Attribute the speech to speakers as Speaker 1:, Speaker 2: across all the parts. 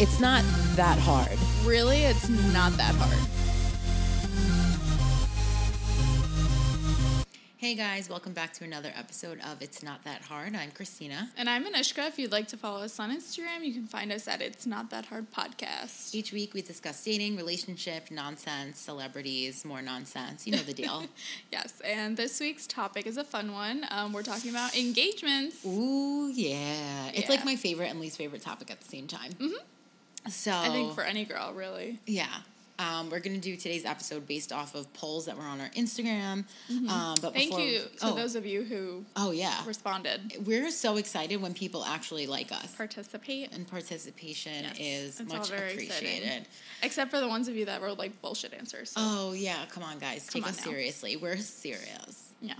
Speaker 1: It's not that hard.
Speaker 2: Really, it's not that hard.
Speaker 1: Hey guys, welcome back to another episode of It's Not That Hard. I'm Christina.
Speaker 2: And I'm Anishka. If you'd like to follow us on Instagram, you can find us at It's Not That Hard Podcast.
Speaker 1: Each week we discuss dating, relationship, nonsense, celebrities, more nonsense. You know the deal.
Speaker 2: yes, and this week's topic is a fun one. Um, we're talking about engagements.
Speaker 1: Ooh, yeah. It's like my favorite and least favorite topic at the same time. Mm-hmm. So
Speaker 2: I think for any girl, really.
Speaker 1: Yeah. Um, we're going to do today's episode based off of polls that were on our Instagram. Um, but
Speaker 2: Mm-hmm. Thank
Speaker 1: before,
Speaker 2: you to
Speaker 1: oh,
Speaker 2: those of you who
Speaker 1: oh, yeah.
Speaker 2: responded.
Speaker 1: We're so excited when people actually like us.
Speaker 2: Participate.
Speaker 1: and participation
Speaker 2: Yes,
Speaker 1: is
Speaker 2: it's
Speaker 1: much
Speaker 2: very exciting.
Speaker 1: appreciated.
Speaker 2: Except for the ones of you that wrote like bullshit answers. So,
Speaker 1: Oh yeah, come on guys, take
Speaker 2: Come on
Speaker 1: us
Speaker 2: now.
Speaker 1: seriously. We're serious.
Speaker 2: yeah.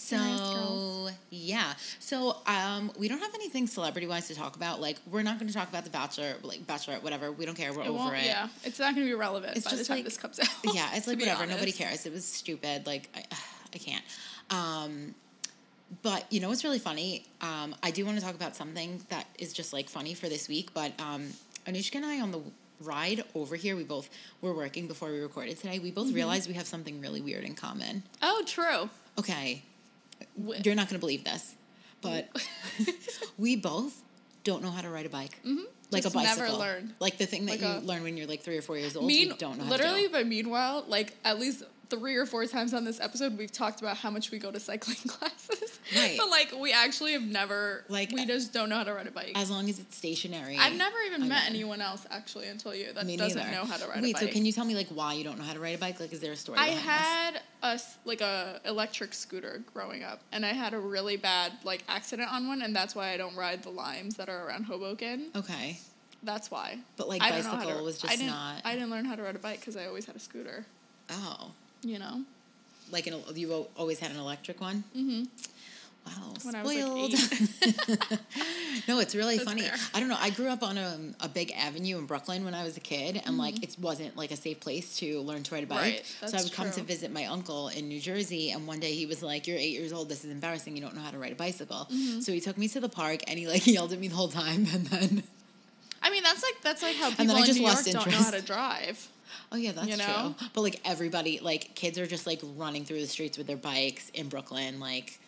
Speaker 1: So
Speaker 2: girls.
Speaker 1: yeah, so um, we don't have anything celebrity wise to talk about. Like we're not going to talk about the Bachelor, like Bachelorette, whatever. We don't care. We're
Speaker 2: It
Speaker 1: over
Speaker 2: won't,
Speaker 1: it.
Speaker 2: yeah. It's not going to be relevant
Speaker 1: It's
Speaker 2: by the
Speaker 1: just
Speaker 2: time
Speaker 1: like-
Speaker 2: this comes out.
Speaker 1: yeah, it's like whatever. Nobody cares. It was stupid. Like I, I can't. Um, but you know what's really funny? Um, I do want to talk about something that is just like funny for this week. But um, Anushka and I on the ride over here, we both were working before we recorded today. We both
Speaker 2: Mm-hmm.
Speaker 1: realized we have something really weird in common.
Speaker 2: Oh, true.
Speaker 1: Okay, you're not going to believe this, but we both don't know how to ride a bike. Mm-hmm. Like
Speaker 2: Just
Speaker 1: a
Speaker 2: never
Speaker 1: bicycle. Like the thing that
Speaker 2: Like
Speaker 1: you
Speaker 2: a-
Speaker 1: learn when you're like three or four years old.
Speaker 2: Mean,
Speaker 1: don't know how
Speaker 2: literally, but meanwhile, like at least three or four times on this episode, we've talked about how much we go to cycling classes.
Speaker 1: Right.
Speaker 2: But like, we actually have never
Speaker 1: Like,
Speaker 2: we just don't know how to ride a bike.
Speaker 1: As long as it's stationary.
Speaker 2: I've never even
Speaker 1: I
Speaker 2: met
Speaker 1: know.
Speaker 2: anyone else actually until you that
Speaker 1: Me
Speaker 2: doesn't
Speaker 1: neither.
Speaker 2: know how to ride
Speaker 1: Wait,
Speaker 2: a bike.
Speaker 1: so can you tell me like why you don't know how to ride a bike? Like, is there a story?
Speaker 2: I had a s- like a electric scooter growing up, and I had a really bad like accident on one, and that's why I don't ride the limes that are around Hoboken.
Speaker 1: Okay,
Speaker 2: That's why.
Speaker 1: But, like,
Speaker 2: I don't know how
Speaker 1: bicycle
Speaker 2: to-
Speaker 1: was
Speaker 2: I
Speaker 1: just
Speaker 2: didn't,
Speaker 1: not-
Speaker 2: I didn't learn how to ride a bike because I always had a scooter.
Speaker 1: oh,
Speaker 2: You know.
Speaker 1: like an you always had an electric one.
Speaker 2: Mm-hmm.
Speaker 1: Wow,
Speaker 2: When was, like,
Speaker 1: spoiled. no, it's really
Speaker 2: That's
Speaker 1: funny.
Speaker 2: fair.
Speaker 1: I don't know. I grew up on a, a big avenue in Brooklyn when I was a kid, and like it wasn't like a safe place to learn to ride a bike.
Speaker 2: Mm-hmm. Right,
Speaker 1: so I would come to visit my uncle in New Jersey, and one day he was like, "You're eight years old. This is embarrassing. You don't know how to ride a bicycle."
Speaker 2: Mm-hmm.
Speaker 1: So he took me to the park, and he like yelled at me the whole time, and then.
Speaker 2: I mean, that's like that's like how
Speaker 1: then
Speaker 2: people
Speaker 1: I
Speaker 2: in
Speaker 1: just
Speaker 2: New York
Speaker 1: lost
Speaker 2: don't know
Speaker 1: interest.
Speaker 2: how to drive.
Speaker 1: Oh yeah, that's
Speaker 2: You know?
Speaker 1: true. But like everybody, like kids are just like running through the streets with their bikes in Brooklyn, like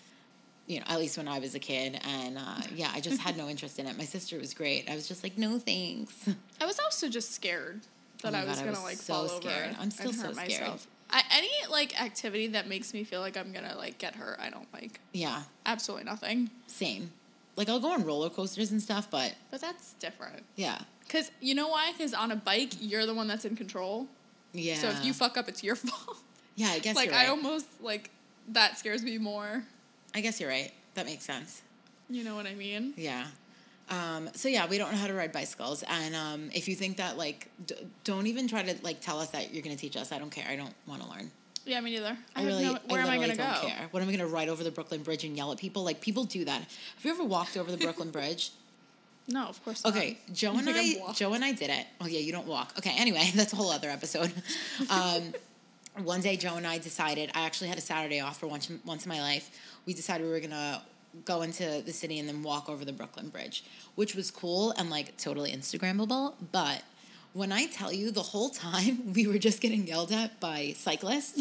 Speaker 1: you know, at least when I was a kid. And uh, yeah, I just had no interest in it. My sister was great. I was just like, no thanks.
Speaker 2: I was also just scared that
Speaker 1: Oh my
Speaker 2: I was
Speaker 1: God, I
Speaker 2: gonna
Speaker 1: was
Speaker 2: like
Speaker 1: so
Speaker 2: fall
Speaker 1: scared.
Speaker 2: over.
Speaker 1: I'm still
Speaker 2: and
Speaker 1: so
Speaker 2: hurt
Speaker 1: scared.
Speaker 2: myself. I, any like activity that makes me feel like I'm gonna like get hurt, I don't like.
Speaker 1: Yeah,
Speaker 2: Absolutely nothing.
Speaker 1: same. Like I'll go on roller coasters and stuff, but
Speaker 2: But that's different.
Speaker 1: yeah,
Speaker 2: Cause you know why? Cause on a bike, you're the one that's in control.
Speaker 1: yeah.
Speaker 2: So if you fuck up, it's your fault.
Speaker 1: yeah, I guess
Speaker 2: like
Speaker 1: you're right.
Speaker 2: I almost like that scares me more.
Speaker 1: I guess you're right. That makes sense.
Speaker 2: You know what I mean?
Speaker 1: Yeah. Um, so yeah, we don't know how to ride bicycles, and um, if you think that like, d- don't even try to like tell us that you're going to teach us. I don't care. I don't want to learn.
Speaker 2: Yeah, me neither. I,
Speaker 1: I really,
Speaker 2: have no, where
Speaker 1: I
Speaker 2: am I gonna
Speaker 1: don't
Speaker 2: go?
Speaker 1: care. What am I going to ride over the Brooklyn Bridge and yell at people? Like people do that. Have you ever walked over the Brooklyn Bridge?
Speaker 2: No, of course not.
Speaker 1: Okay, Joe and
Speaker 2: I'm
Speaker 1: I, Joe and I did it. Oh yeah, you don't walk. Okay, anyway, that's a whole other episode. Um, one day, Joe and I decided. I actually had a Saturday off for once once in my life. We decided we were gonna go into the city and then walk over the Brooklyn Bridge, which was cool and like totally Instagrammable. But when I tell you, the whole time we were just getting yelled at by cyclists.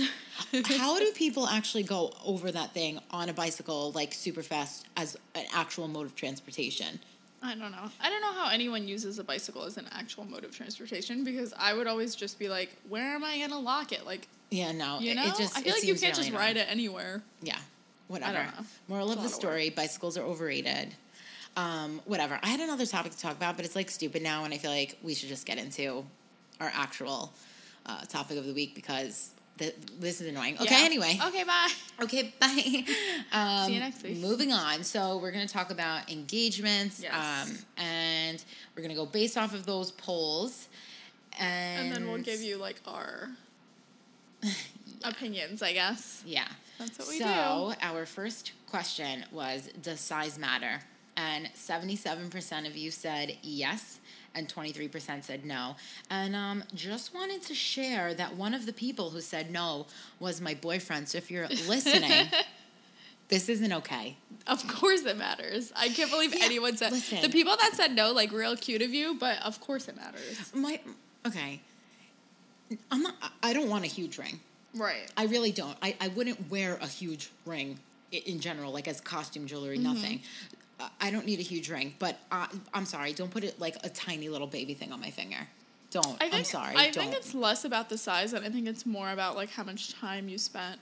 Speaker 1: How do people actually go over that thing on a bicycle like super fast as an actual mode of transportation?
Speaker 2: I don't know. I don't know how anyone uses a bicycle as an actual mode of transportation because I would always just be like, where am I gonna lock it? Like,
Speaker 1: Yeah, no.
Speaker 2: you know,
Speaker 1: it just,
Speaker 2: I feel like you can't
Speaker 1: really
Speaker 2: just ride it anywhere.
Speaker 1: Yeah, whatever.
Speaker 2: know.
Speaker 1: Moral of the story: bicycles are overrated. Um, whatever. I had another topic to talk about, but it's like stupid now, and I feel like we should just get into our actual uh, topic of the week because th- this is annoying. Okay,
Speaker 2: Yeah.
Speaker 1: anyway.
Speaker 2: Okay, bye.
Speaker 1: Okay, bye. Um,
Speaker 2: See you next week.
Speaker 1: Moving on. So we're going to talk about engagements,
Speaker 2: Yes.
Speaker 1: um, and we're going to go based off of those polls. And,
Speaker 2: And then we'll give you like our opinions, I guess.
Speaker 1: Yeah.
Speaker 2: That's what we do.
Speaker 1: so, our first question was Does size matter? And 77% of you said yes, and 23% said no. And um, just wanted to share that one of the people who said no was my boyfriend. So, if you're listening, This isn't okay.
Speaker 2: Of course it matters. I can't believe
Speaker 1: Yeah,
Speaker 2: anyone said
Speaker 1: listen.
Speaker 2: the people that said no, like real cute of you, but of course it matters.
Speaker 1: My okay. I'm not. I don't want a huge ring.
Speaker 2: Right.
Speaker 1: I really don't. I, I wouldn't wear a huge ring in general, like as costume jewelry, nothing. I don't need a huge ring, but I, I'm sorry. Don't put it like a tiny little baby thing on my finger. Don't.
Speaker 2: I think,
Speaker 1: I'm sorry.
Speaker 2: I
Speaker 1: don't.
Speaker 2: think it's less about the size and I think it's more about like how much time you spent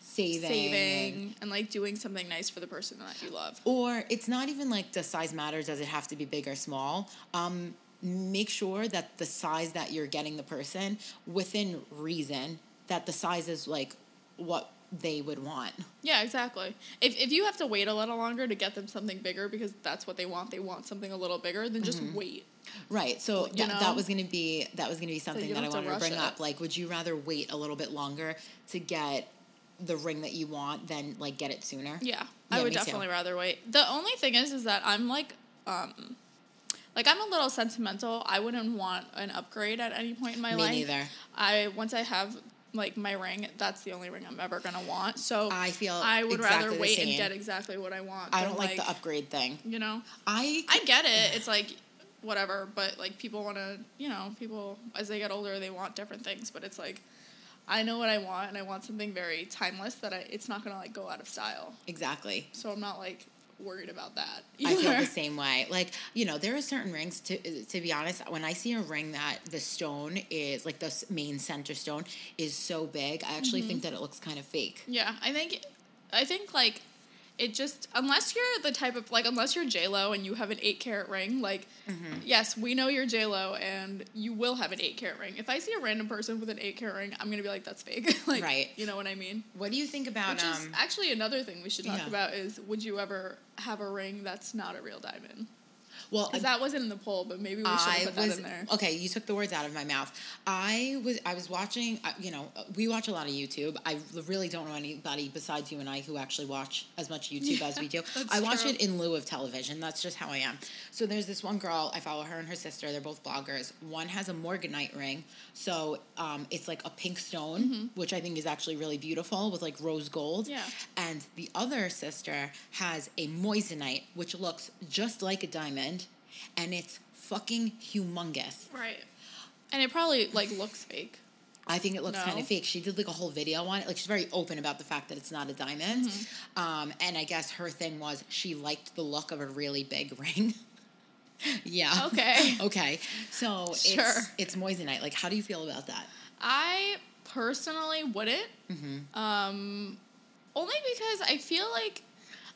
Speaker 1: saving.
Speaker 2: saving and like doing something nice for the person that you love.
Speaker 1: Or it's not even like the size matters. Does it have to be big or small? Um, make sure that the size that you're getting the person within reason. That the size is like what they would want.
Speaker 2: Yeah, exactly. If if you have to wait a little longer to get them something bigger because that's what they want, they want something a little bigger, then just
Speaker 1: Mm-hmm.
Speaker 2: wait.
Speaker 1: Right. So
Speaker 2: You
Speaker 1: that,
Speaker 2: know?
Speaker 1: that was gonna be that was gonna be something
Speaker 2: you
Speaker 1: that I wanted
Speaker 2: to
Speaker 1: to bring
Speaker 2: rush
Speaker 1: up. Like, would you rather wait a little bit longer to get the ring that you want than like get it sooner?
Speaker 2: Yeah,
Speaker 1: Yeah,
Speaker 2: I would
Speaker 1: me too.
Speaker 2: definitely rather wait. The only thing is, is that I'm like, um, like I'm a little sentimental. I wouldn't want an upgrade at any point in my
Speaker 1: Me
Speaker 2: life.
Speaker 1: neither.
Speaker 2: I once I have like my ring, that's the only ring I'm ever gonna want. So
Speaker 1: I feel
Speaker 2: I would
Speaker 1: exactly
Speaker 2: rather
Speaker 1: the
Speaker 2: wait and get exactly what I want.
Speaker 1: I don't like, the upgrade thing.
Speaker 2: You know,
Speaker 1: I
Speaker 2: I get it. It's like whatever, but like people want to, you know, people as they get older, they want different things. But it's like, I know what I want, and I want something very timeless that I. It's not gonna like go out of style.
Speaker 1: exactly.
Speaker 2: So I'm not like worried about that.
Speaker 1: I feel the same way. Like you know, there are certain rings. To to be honest, when I see a ring that the stone is like the main center stone is so big, I actually
Speaker 2: Mm-hmm.
Speaker 1: think that it looks kind of fake.
Speaker 2: Yeah, I think, I think like, it just unless you're the type of like unless you're J Lo and you have an eight carat ring, like,
Speaker 1: Mm-hmm.
Speaker 2: yes, we know you're J Lo and you will have an eight carat ring. If I see a random person with an eight carat ring, I'm gonna be like, that's fake. like,
Speaker 1: Right.
Speaker 2: You know what I mean?
Speaker 1: What do you think about
Speaker 2: Which is
Speaker 1: um?
Speaker 2: actually another thing we should talk
Speaker 1: yeah.
Speaker 2: about is would you ever have a ring that's not a real diamond?
Speaker 1: Well,
Speaker 2: Because that wasn't in the poll, but maybe we should have put that in there.
Speaker 1: okay. You took the words out of my mouth. I was I was watching. uh, You know, we watch a lot of YouTube. I really don't know anybody besides you and I who actually watch as much YouTube as we do. I watch
Speaker 2: true.
Speaker 1: it in lieu of television. That's just how I am. So there's this one girl. I follow her and her sister. They're both bloggers. One has a morganite ring, so um, it's like a pink stone, which I think is actually really beautiful with like rose gold.
Speaker 2: Mm-hmm. Yeah.
Speaker 1: And the other sister has a moissanite, which looks just like a diamond, and it's fucking humongous.
Speaker 2: Right. And it probably like looks fake.
Speaker 1: I think it looks
Speaker 2: No.
Speaker 1: kind of fake. She did like a whole video on it. Like she's very open about the fact that it's not a diamond.
Speaker 2: Mm-hmm.
Speaker 1: Um, and I guess her thing was she liked the look of a really big ring. yeah.
Speaker 2: Okay.
Speaker 1: okay. So
Speaker 2: Sure.
Speaker 1: it's it's moissanite. Like, how do you feel about that?
Speaker 2: I personally wouldn't.
Speaker 1: Mm-hmm.
Speaker 2: Um, only because I feel like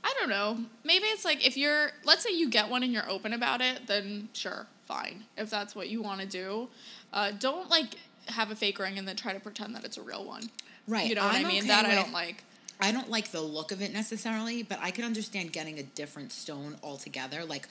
Speaker 2: I don't know. Maybe it's like if you're, let's say you get one and you're open about it, then sure, fine. If that's what you want to do, uh, don't like have a fake ring and then try to pretend that it's a real one.
Speaker 1: Right.
Speaker 2: You know what
Speaker 1: I'm
Speaker 2: I mean?
Speaker 1: okay
Speaker 2: that I don't like.
Speaker 1: I don't like the look of it necessarily, but I could understand getting a different stone altogether. Like,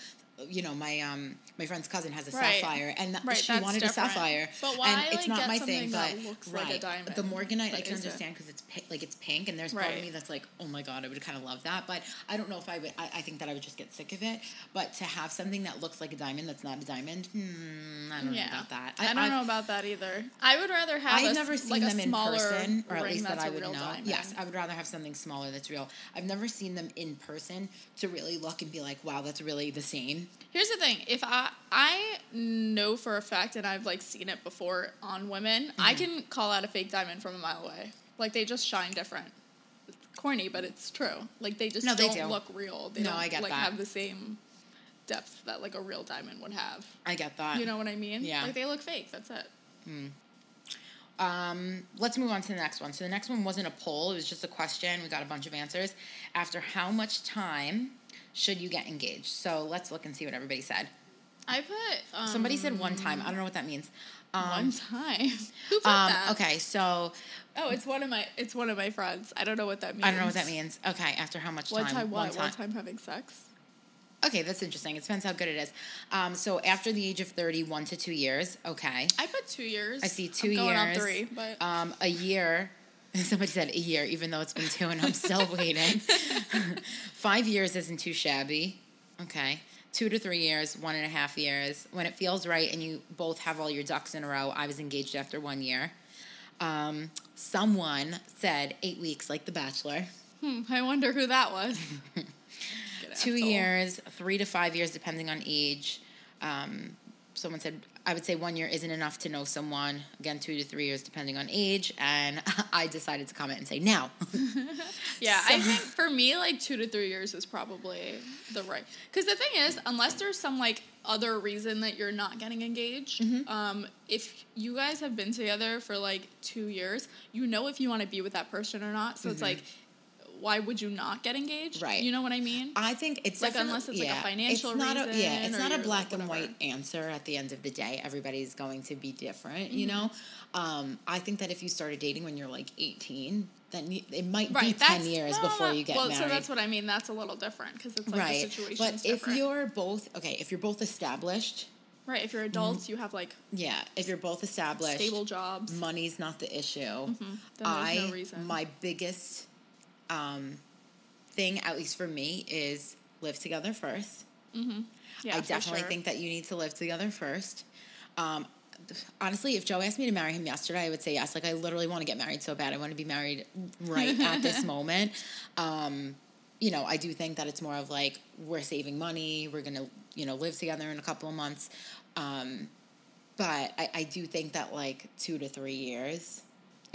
Speaker 1: you know, my um my friend's cousin has a
Speaker 2: Right.
Speaker 1: sapphire, and
Speaker 2: Right,
Speaker 1: she wanted
Speaker 2: different.
Speaker 1: a sapphire.
Speaker 2: But why,
Speaker 1: and it's
Speaker 2: like,
Speaker 1: not my thing, but
Speaker 2: looks like a diamond?
Speaker 1: The morganite, I can understand because it's pi- like it's pink, and there's part of me that's like, oh my god, I would kind of love that, but I don't know if I would. I, I think that I would just get sick of it. But to have something that looks like a diamond that's not a diamond, hmm, I don't
Speaker 2: Yeah,
Speaker 1: know about that.
Speaker 2: I, don't
Speaker 1: I've-
Speaker 2: know about that either. I would rather have.
Speaker 1: I've
Speaker 2: a
Speaker 1: never seen
Speaker 2: like
Speaker 1: them in
Speaker 2: smaller
Speaker 1: person, or at least that I would know.
Speaker 2: diamond.
Speaker 1: Yes, I would rather have something smaller that's real. I've never seen them in person to really look and be like, wow, that's really the same.
Speaker 2: Here's the thing: if I I know for a fact, and I've like seen it before on women, I
Speaker 1: Mm-hmm.
Speaker 2: can call out a fake diamond from a mile away. Like they just shine different. It's corny, but it's true. Like they just
Speaker 1: No, they
Speaker 2: don't
Speaker 1: do.
Speaker 2: look real. They
Speaker 1: No,
Speaker 2: don't
Speaker 1: I get
Speaker 2: like
Speaker 1: that.
Speaker 2: have the same depth that like a real diamond would have.
Speaker 1: I get that.
Speaker 2: You know what I mean?
Speaker 1: Yeah.
Speaker 2: Like they look fake. That's it.
Speaker 1: Um, let's move on to the next one. So the next one wasn't a poll; it was just a question. We got a bunch of answers. After how much time should you get engaged? So let's look and see what everybody said.
Speaker 2: I put um,
Speaker 1: Somebody said one time. I don't know what that means. Um,
Speaker 2: one time. Who put
Speaker 1: um,
Speaker 2: that?
Speaker 1: okay, so
Speaker 2: Oh, it's one of my it's one of my friends. I don't know what that means.
Speaker 1: I don't know what that means. Okay, after how much
Speaker 2: One
Speaker 1: time?
Speaker 2: time
Speaker 1: One
Speaker 2: what? One time having sex.
Speaker 1: Okay, that's interesting. It depends how good it is. Um, so after the age of thirty, one to two years. Okay.
Speaker 2: I put two years.
Speaker 1: I see 2
Speaker 2: I'm going on
Speaker 1: years.
Speaker 2: three, but
Speaker 1: Um, a year. Somebody said a year, even though it's been two and I'm still waiting. Five years isn't too shabby. Okay. Two to three years, one and a half years. When it feels right and you both have all your ducks in a row, I was engaged after one year. Um, someone said eight weeks, like The Bachelor.
Speaker 2: Hmm, I wonder who that was.
Speaker 1: Two
Speaker 2: asshole.
Speaker 1: years, three to five years, depending on age. Um, someone said, I would say one year isn't enough to know someone. Again, two to three years, depending on age. And I decided to comment and say, now.
Speaker 2: Yeah, I think for me, like two to three years is probably the right. Because the thing is, unless there's some like other reason that you're not getting engaged,
Speaker 1: Mm-hmm.
Speaker 2: um, if you guys have been together for like two years, you know if you want to be with that person or not. So it's like, why would you not get engaged?
Speaker 1: Mm-hmm. Right.
Speaker 2: You know what I mean?
Speaker 1: I think it's
Speaker 2: Like, unless it's, like, a financial
Speaker 1: it's not A,
Speaker 2: reason
Speaker 1: yeah, it's not a black
Speaker 2: like,
Speaker 1: and white answer. At the end of the day, everybody's going to be different. You
Speaker 2: Mm-hmm.
Speaker 1: know, um, I think that if you started dating when you're like 18, then you, it might be 10 years
Speaker 2: no,
Speaker 1: before you get
Speaker 2: well,
Speaker 1: married.
Speaker 2: so that's what I mean. That's a little different because it's like
Speaker 1: right,
Speaker 2: the situation's
Speaker 1: but if
Speaker 2: different.
Speaker 1: you're both okay, if you're both established,
Speaker 2: right, if you're adults, you have like
Speaker 1: yeah, if you're both established,
Speaker 2: stable jobs.
Speaker 1: money's not the issue.
Speaker 2: then there's
Speaker 1: I
Speaker 2: no reason.
Speaker 1: my biggest um, thing, at least for me, is live together first.
Speaker 2: yeah,
Speaker 1: I definitely
Speaker 2: sure.
Speaker 1: think that you need to live together first. Um, honestly, if Joe asked me to marry him yesterday, I would say yes. Like I literally want to get married so bad. I want to be married right at this moment. Um, you know, I do think that it's more of like we're saving money. We're gonna, you know, live together in a couple of months. Um, but I, I do think that like two to three years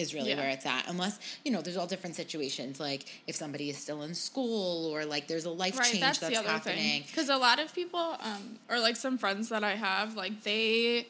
Speaker 1: is really
Speaker 2: Yeah.
Speaker 1: where it's at. Unless you know, there's all different situations. Like if somebody is still in school or like there's a life
Speaker 2: right,
Speaker 1: change
Speaker 2: that's,
Speaker 1: that's,
Speaker 2: the other
Speaker 1: happening.
Speaker 2: Because a lot of people, um, or like some friends that I have, like they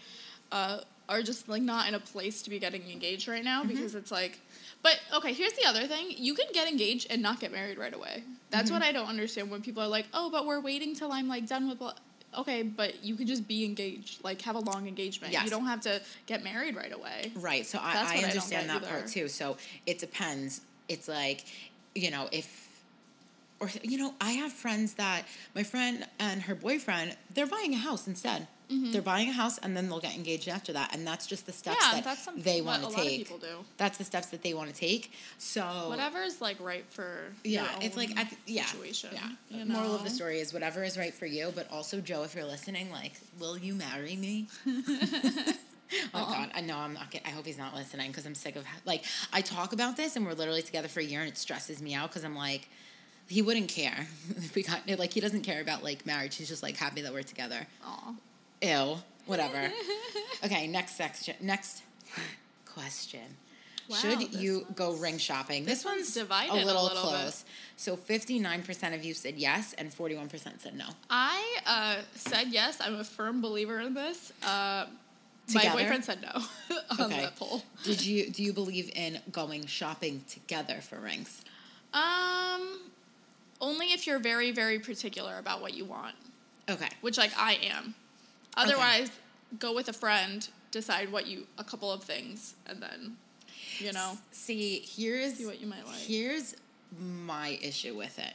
Speaker 2: uh, are just like not in a place to be getting engaged right now
Speaker 1: Mm-hmm.
Speaker 2: because it's like. But okay, here's the other thing: you can get engaged and not get married right away. That's
Speaker 1: Mm-hmm.
Speaker 2: what I don't understand when people are like, "Oh, but we're waiting till I'm like done with." blah-" Okay, but you could just be engaged, like have a long engagement.
Speaker 1: Yes.
Speaker 2: You don't have to get married right away.
Speaker 1: Right. So I,
Speaker 2: That's
Speaker 1: I
Speaker 2: I
Speaker 1: understand
Speaker 2: get
Speaker 1: that part too. So it depends. It's like, you know, if or you know, I have friends that my friend and her boyfriend, they're buying a house instead. They're buying a house and then they'll get engaged after that. And that's just the steps
Speaker 2: Mm-hmm. Yeah,
Speaker 1: that they want to take.
Speaker 2: people do.
Speaker 1: That's the steps that they want to take. So
Speaker 2: whatever is like right for
Speaker 1: yeah, it's like at the, yeah,
Speaker 2: situation.
Speaker 1: yeah.
Speaker 2: you
Speaker 1: Moral of the story is whatever is right for you. But also, Joe, if you're listening, like, will you marry me? oh God, I know I'm not. Get, I hope he's not listening because I'm sick of like I talk about this and we're literally together for a year and it stresses me out because I'm like. He wouldn't care if we got like he doesn't care about like marriage. He's just like happy that we're together.
Speaker 2: Aw.
Speaker 1: Ew, whatever. okay, next section. Next question.
Speaker 2: Wow,
Speaker 1: Should you go ring shopping? This,
Speaker 2: this one's
Speaker 1: one's
Speaker 2: divided
Speaker 1: a
Speaker 2: a
Speaker 1: little,
Speaker 2: little bit.
Speaker 1: close. So fifty nine percent of you said yes, and forty one percent said no.
Speaker 2: I uh, said yes. I'm a firm believer in this. Uh, my boyfriend said no on
Speaker 1: Okay.
Speaker 2: that poll.
Speaker 1: Did you do you believe in going shopping together for rings?
Speaker 2: Um, only if you're very, very particular about what you want,
Speaker 1: Okay.
Speaker 2: which like I am. Otherwise, go with a friend, decide what you a couple of things, and then, you know,
Speaker 1: See, here's
Speaker 2: see what you might like.
Speaker 1: Here's my issue with it.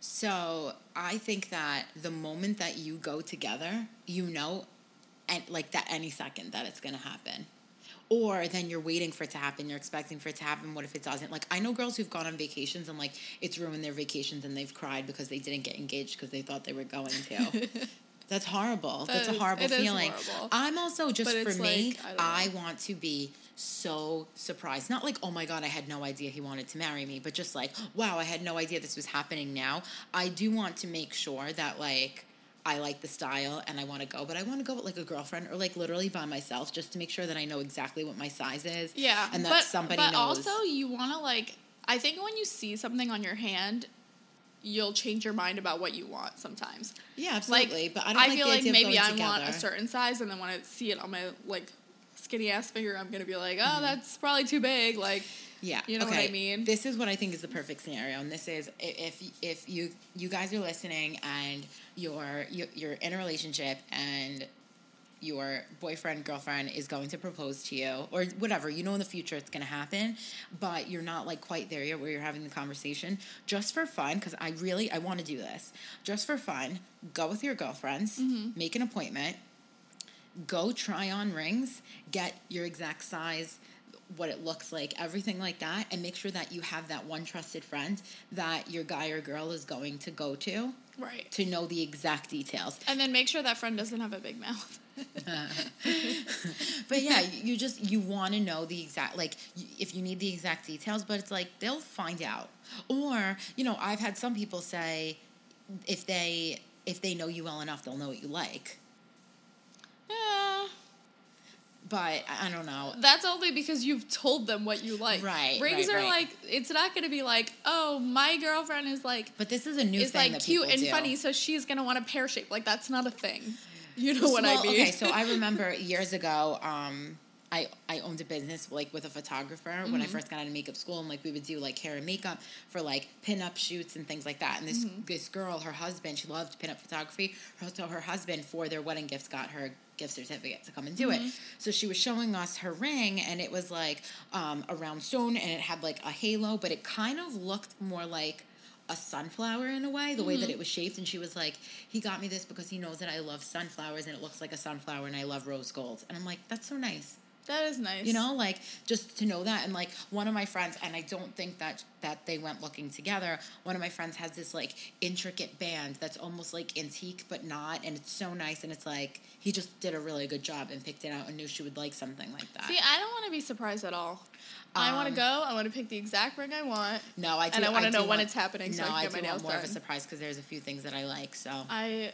Speaker 1: So I think that the moment that you go together, you know, and like that any second that it's gonna happen. Or then you're waiting for it to happen, you're expecting for it to happen. What if it doesn't? Like I know girls who've gone on vacations and like it's ruined their vacations and they've cried because they didn't get engaged because they thought they were going to. That's horrible.
Speaker 2: That
Speaker 1: That's
Speaker 2: is-
Speaker 1: a horrible feeling.
Speaker 2: horrible.
Speaker 1: I'm also just
Speaker 2: But
Speaker 1: for me,
Speaker 2: like, I
Speaker 1: I want to be so surprised. Not like, oh my God, I had no idea he wanted to marry me, but just like, wow, I had no idea this was happening now. I do want to make sure that, like, I like the style and I want to go, but I want to go with like a girlfriend or like literally by myself just to make sure that I know exactly what my size is.
Speaker 2: Yeah,
Speaker 1: And that
Speaker 2: but,
Speaker 1: somebody
Speaker 2: but
Speaker 1: knows.
Speaker 2: also you want to like. I think when you see something on your hand, you'll change your mind about what you want sometimes.
Speaker 1: yeah,
Speaker 2: Like
Speaker 1: absolutely. but I don't like
Speaker 2: feel
Speaker 1: the
Speaker 2: like maybe I want a certain size, and then when I see it on my like skinny ass figure, I'm gonna be like, oh,
Speaker 1: Mm-hmm.
Speaker 2: that's probably too big. Like,
Speaker 1: Yeah,
Speaker 2: You know what I mean?
Speaker 1: This is what I think is the perfect scenario, and this is if if you you guys are listening and you're you're in a relationship and your boyfriend girlfriend is going to propose to you or whatever you know in the future it's going to happen but you're not like quite there yet where you're having the conversation just for fun because i really i want to do this just for fun go with your girlfriends
Speaker 2: Mm-hmm.
Speaker 1: make an appointment go try on rings, get your exact size, what it looks like, everything like that, and make sure that you have that one trusted friend that your guy or girl is going to go to
Speaker 2: right.
Speaker 1: to know the exact details.
Speaker 2: And then make sure that friend doesn't have a big mouth.
Speaker 1: But yeah, you just you want to know the exact like if you need the exact details, but it's like they'll find out. Or, you know, I've had some people say if they if they know you well enough, they'll know what you like.
Speaker 2: Yeah.
Speaker 1: But I don't know.
Speaker 2: That's only because you've told them what you like.
Speaker 1: Right,
Speaker 2: Rings
Speaker 1: right,
Speaker 2: are
Speaker 1: right.
Speaker 2: like it's not gonna be like, oh, my girlfriend is like
Speaker 1: But this is a new
Speaker 2: is
Speaker 1: thing
Speaker 2: like cute and
Speaker 1: do.
Speaker 2: funny, so she's gonna want a pear shape. Like that's not a thing. You know what
Speaker 1: Well,
Speaker 2: I mean?
Speaker 1: Okay, so I remember years ago, um, I, I owned a business like with a photographer when
Speaker 2: Mm-hmm.
Speaker 1: I first got out of makeup school, and like we would do like hair and makeup for like pin-up shoots and things like that. And this
Speaker 2: Mm-hmm.
Speaker 1: this girl, her husband, she loved pin-up photography. Her, so her husband for their wedding gifts got her gift certificate to come and do
Speaker 2: Mm-hmm.
Speaker 1: it. So she was showing us her ring, and it was like um, a round stone, and it had like a halo, but it kind of looked more like a sunflower in a way, the way
Speaker 2: Mm-hmm.
Speaker 1: that it was shaped. And she was like, he got me this because he knows that I love sunflowers and it looks like a sunflower and I love rose gold. And I'm like, that's so nice.
Speaker 2: That is nice.
Speaker 1: You know, like just to know that. And like one of my friends, and I don't think that that they went looking together. One of my friends has this like intricate band that's almost like antique but not, and it's so nice. And it's like he just did a really good job and picked it out and knew she would like something like that.
Speaker 2: See, I don't want to be surprised at all. I want to
Speaker 1: Um,
Speaker 2: go. I want to pick the exact ring I want.
Speaker 1: no, I do,
Speaker 2: And I wanna know when it's happening so
Speaker 1: no,
Speaker 2: I can get
Speaker 1: do
Speaker 2: my
Speaker 1: want
Speaker 2: nails
Speaker 1: more of a surprise because there's a few things that I like. So
Speaker 2: I,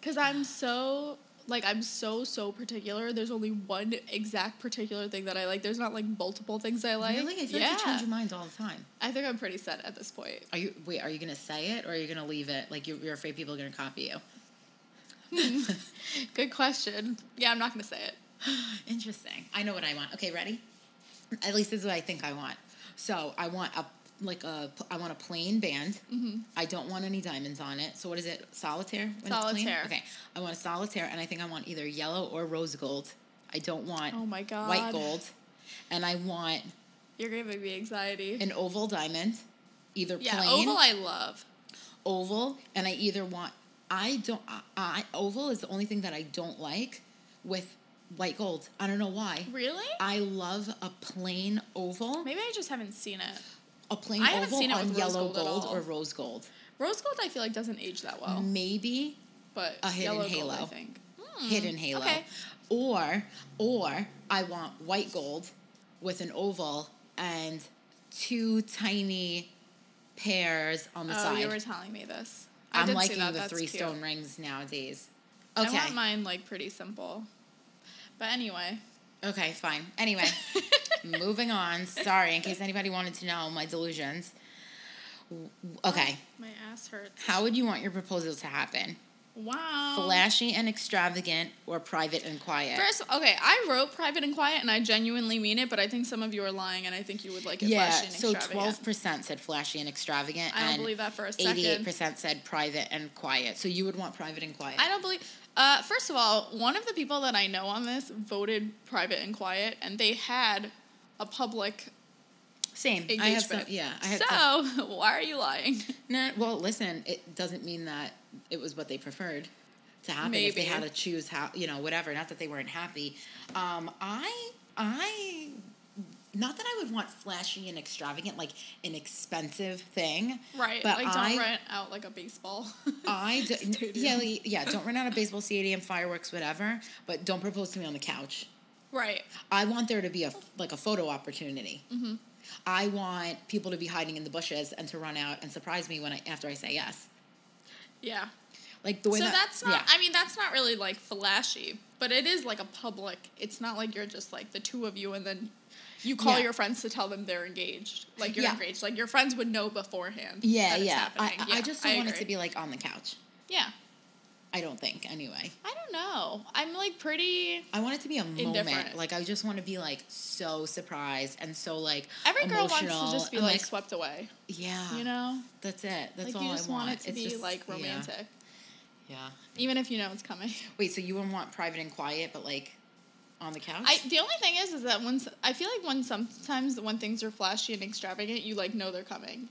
Speaker 2: because I'm so like I'm so so particular. There's only one exact particular thing that I like. There's not like multiple things I like.
Speaker 1: really, I feel
Speaker 2: yeah.
Speaker 1: like you change your mind all the time.
Speaker 2: I think I'm pretty set at this point.
Speaker 1: Are you wait? Are you gonna say it or are you gonna leave it? Like you're, you're afraid people are gonna copy you? Hmm.
Speaker 2: Good question. Yeah, I'm not gonna say it.
Speaker 1: Interesting. I know what I want. Okay, ready? At least this is what I think I want. So I want a like a I want a plain band.
Speaker 2: Mm-hmm.
Speaker 1: I don't want any diamonds on it. So what is it? Solitaire. when it's plain?
Speaker 2: Solitaire.
Speaker 1: Okay. I want a solitaire, and I think I want either yellow or rose gold. I don't want
Speaker 2: Oh my god.
Speaker 1: white gold, and I want
Speaker 2: You're giving me anxiety.
Speaker 1: an oval diamond, either
Speaker 2: yeah,
Speaker 1: plain
Speaker 2: oval I love.
Speaker 1: oval, and I either want I don't I, I oval is the only thing that I don't like with white gold. I don't know why.
Speaker 2: Really?
Speaker 1: I love a plain oval,
Speaker 2: Maybe I just haven't seen it.
Speaker 1: A plain
Speaker 2: I haven't
Speaker 1: oval
Speaker 2: seen it
Speaker 1: on
Speaker 2: with rose
Speaker 1: yellow
Speaker 2: gold at
Speaker 1: gold
Speaker 2: all.
Speaker 1: or rose gold.
Speaker 2: Rose gold, I feel like doesn't age that well,
Speaker 1: Maybe
Speaker 2: but
Speaker 1: a hidden
Speaker 2: yellow gold, I think. Hmm,
Speaker 1: hidden halo,
Speaker 2: Okay.
Speaker 1: or or I want white gold with an oval and two tiny pears on the
Speaker 2: oh,
Speaker 1: side.
Speaker 2: you were telling me this. I
Speaker 1: I'm
Speaker 2: did see
Speaker 1: liking
Speaker 2: that.
Speaker 1: the
Speaker 2: That's
Speaker 1: three
Speaker 2: cute.
Speaker 1: stone rings nowadays. Okay.
Speaker 2: I want mine like pretty simple. But anyway.
Speaker 1: Okay, fine. Anyway, moving on. Sorry, in case anybody wanted to know my delusions. Okay,
Speaker 2: My ass hurts.
Speaker 1: how would you want your proposal to happen?
Speaker 2: Wow.
Speaker 1: Flashy and extravagant or private and quiet?
Speaker 2: First, okay, I wrote private and quiet, and I genuinely mean it, but I think some of you are lying, and I think you would like it
Speaker 1: yeah,
Speaker 2: flashy and
Speaker 1: so
Speaker 2: extravagant.
Speaker 1: 12% said flashy and extravagant.
Speaker 2: I don't believe that for a second.
Speaker 1: 88% said private and quiet. So you would want private and quiet.
Speaker 2: I don't believe. Uh, first of all, one of the people that I know on this voted private and quiet, and they had a public
Speaker 1: Same.
Speaker 2: engagement.
Speaker 1: I have some, yeah. I some,
Speaker 2: so why are you lying?
Speaker 1: Nah, well, listen, it doesn't mean that it was what they preferred to happen if they had to choose how, you know, whatever. Not that they weren't happy. Um, I, I, not that I would want flashy and extravagant, like an expensive thing.
Speaker 2: Right.
Speaker 1: But
Speaker 2: like don't
Speaker 1: I,
Speaker 2: rent out like a baseball.
Speaker 1: I, do, yeah, yeah, don't rent out a baseball stadium, fireworks, whatever. But don't propose to me on the couch.
Speaker 2: Right.
Speaker 1: I want there to be a like a photo opportunity.
Speaker 2: Mm-hmm.
Speaker 1: I want people to be hiding in the bushes and to run out and surprise me when I after I say yes.
Speaker 2: Yeah.
Speaker 1: Like the way
Speaker 2: So
Speaker 1: that,
Speaker 2: that's not.
Speaker 1: yeah.
Speaker 2: I mean, that's not really like flashy, but it is like a public. It's not like you're just like the two of you, and then you call
Speaker 1: Yeah.
Speaker 2: your friends to tell them they're engaged. Like you're
Speaker 1: Yeah.
Speaker 2: engaged. Like your friends would know beforehand.
Speaker 1: Yeah,
Speaker 2: that it's
Speaker 1: yeah. I,
Speaker 2: happening.
Speaker 1: I
Speaker 2: Yeah,
Speaker 1: just don't want it to be like on the couch.
Speaker 2: Yeah.
Speaker 1: I don't think anyway.
Speaker 2: I don't know. I'm like pretty.
Speaker 1: I want it to be a moment. Like I just want to be like so surprised and so like
Speaker 2: Every girl wants to just be
Speaker 1: and,
Speaker 2: like, swept away.
Speaker 1: yeah,
Speaker 2: You know,
Speaker 1: that's it. That's
Speaker 2: like
Speaker 1: all
Speaker 2: you just
Speaker 1: I want.
Speaker 2: want it to
Speaker 1: It's
Speaker 2: be
Speaker 1: just-
Speaker 2: like romantic,
Speaker 1: Yeah.
Speaker 2: even if you know it's coming.
Speaker 1: Wait, so you would want private and quiet, but like on the couch?
Speaker 2: I the only thing is, is that once I feel like when sometimes when things are flashy and extravagant, you like know they're coming.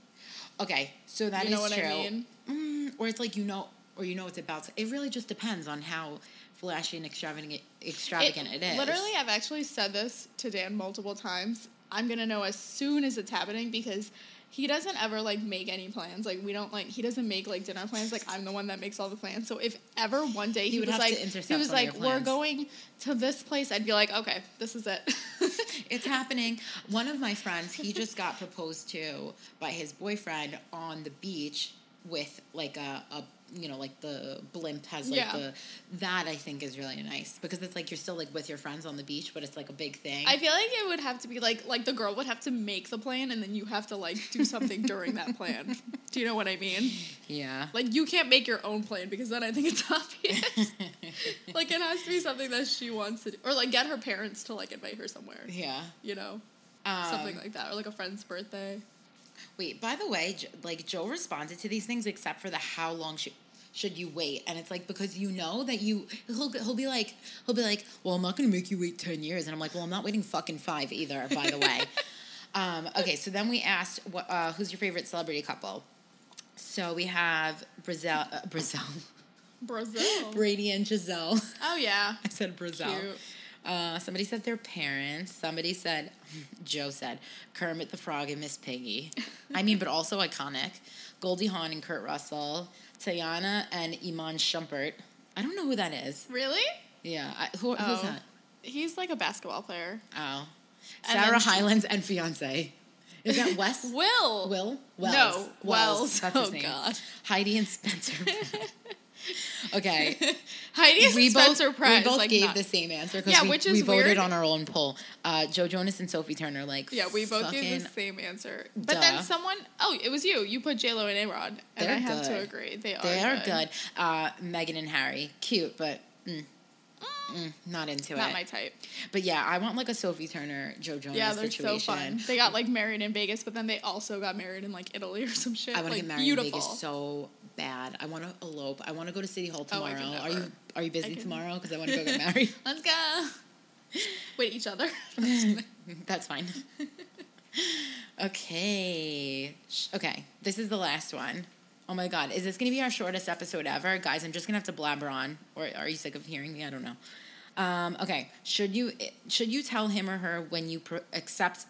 Speaker 1: okay, so that is
Speaker 2: you know what
Speaker 1: true.
Speaker 2: I mean?
Speaker 1: Mm, or it's like you know, or you know it's about. To, it really just depends on how flashy and extravagant extravagant it is.
Speaker 2: Literally, I've actually said this to Dan multiple times. I'm gonna know as soon as it's happening because he doesn't ever like make any plans. Like we don't like he doesn't make like dinner plans. Like I'm the one that makes all the plans. So if ever one day he, was like he was like we're going to this place, I'd be like okay, this is it.
Speaker 1: it's happening. One of my friends, he just got proposed to by his boyfriend on the beach with like a, a you know, like the blimp has like
Speaker 2: Yeah.
Speaker 1: the that I think is really nice because it's like you're still like with your friends on the beach, but it's like a big thing.
Speaker 2: I feel like it would have to be like like the girl would have to make the plan and then you have to like do something during that plan. Do you know what I mean?
Speaker 1: yeah.
Speaker 2: Like you can't make your own plan because then I think it's obvious. like it has to be something that she wants to do. Or like get her parents to like invite her somewhere.
Speaker 1: yeah.
Speaker 2: You know?
Speaker 1: Um,
Speaker 2: something like that. Or like a friend's birthday.
Speaker 1: Wait, by the way, like Joe responded to these things except for the how long should should you wait? And it's like because you know that you he'll he'll be like he'll be like, well, I'm not going to make you wait ten years, and I'm like, well, I'm not waiting fucking five either. By the way, um, okay. So then we asked, what, uh, who's your favorite celebrity couple? So we have Brazil, uh, Brazil,
Speaker 2: Brazil.
Speaker 1: Brady and Gisele.
Speaker 2: oh yeah.
Speaker 1: I said Brazil.
Speaker 2: Cute.
Speaker 1: Uh, somebody said their parents. Somebody said, Joe said, Kermit the Frog and Miss Piggy. I mean, but also iconic. Goldie Hawn and Kurt Russell. Teyana and Iman Shumpert. I don't know who that is.
Speaker 2: Really?
Speaker 1: Yeah. I, who, who's
Speaker 2: Oh.
Speaker 1: that?
Speaker 2: He's like a basketball player.
Speaker 1: Oh.
Speaker 2: And
Speaker 1: Sarah Hylands and fiance. Is that Wes?
Speaker 2: Will.
Speaker 1: Will? Wells.
Speaker 2: No, Wells.
Speaker 1: That's his
Speaker 2: Oh,
Speaker 1: name.
Speaker 2: God.
Speaker 1: Heidi and Spencer. okay.
Speaker 2: Heidi
Speaker 1: we
Speaker 2: Spencer
Speaker 1: both, we both
Speaker 2: like
Speaker 1: gave
Speaker 2: not-
Speaker 1: the same answer because
Speaker 2: Yeah,
Speaker 1: we,
Speaker 2: which
Speaker 1: we voted
Speaker 2: weird.
Speaker 1: on our own poll. Uh, Joe Jonas and Sophie Turner, like
Speaker 2: Yeah, we both gave the same answer. But
Speaker 1: Duh.
Speaker 2: then someone, oh, it was you. You put J Lo and A Rod, and
Speaker 1: They're
Speaker 2: I have to
Speaker 1: good.
Speaker 2: agree. They are.
Speaker 1: They are good. Uh, Meghan and Harry, cute, but mm, mm, not into
Speaker 2: Not
Speaker 1: it.
Speaker 2: Not my type.
Speaker 1: but yeah, I want like a Sophie Turner, Joe Jonas
Speaker 2: Yeah, they're
Speaker 1: situation.
Speaker 2: so fun. They got like married in Vegas, but then they also got married in like Italy or some shit.
Speaker 1: I want to
Speaker 2: like,
Speaker 1: get married
Speaker 2: beautiful.
Speaker 1: in Vegas so bad. I want to elope. I want to go to City Hall
Speaker 2: Oh,
Speaker 1: tomorrow.
Speaker 2: can
Speaker 1: are you are you busy tomorrow? Because I want to go get married.
Speaker 2: Let's go. Wait, each other.
Speaker 1: That's fine. okay. Okay. This is the last one. Oh my god. Is this going to be our shortest episode ever? Guys, I'm just going to have to blabber on. Or are you sick of hearing me? I don't know. Um, okay. Should you should you tell him or her when you pro- accept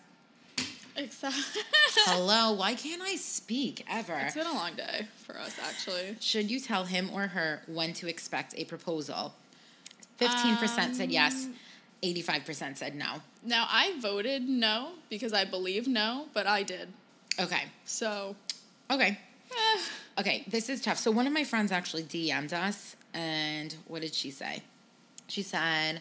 Speaker 2: Except
Speaker 1: Hello, why can't I speak ever?
Speaker 2: it's been a long day for us, actually.
Speaker 1: Should you tell him or her when to expect a proposal? 15% said yes,
Speaker 2: Um,
Speaker 1: 85% said no.
Speaker 2: Now I voted no because I believe no, but I did.
Speaker 1: Okay.
Speaker 2: So,
Speaker 1: Okay.
Speaker 2: eh,
Speaker 1: Okay, this is tough. So one of my friends actually DM'd us, and what did she say? She said,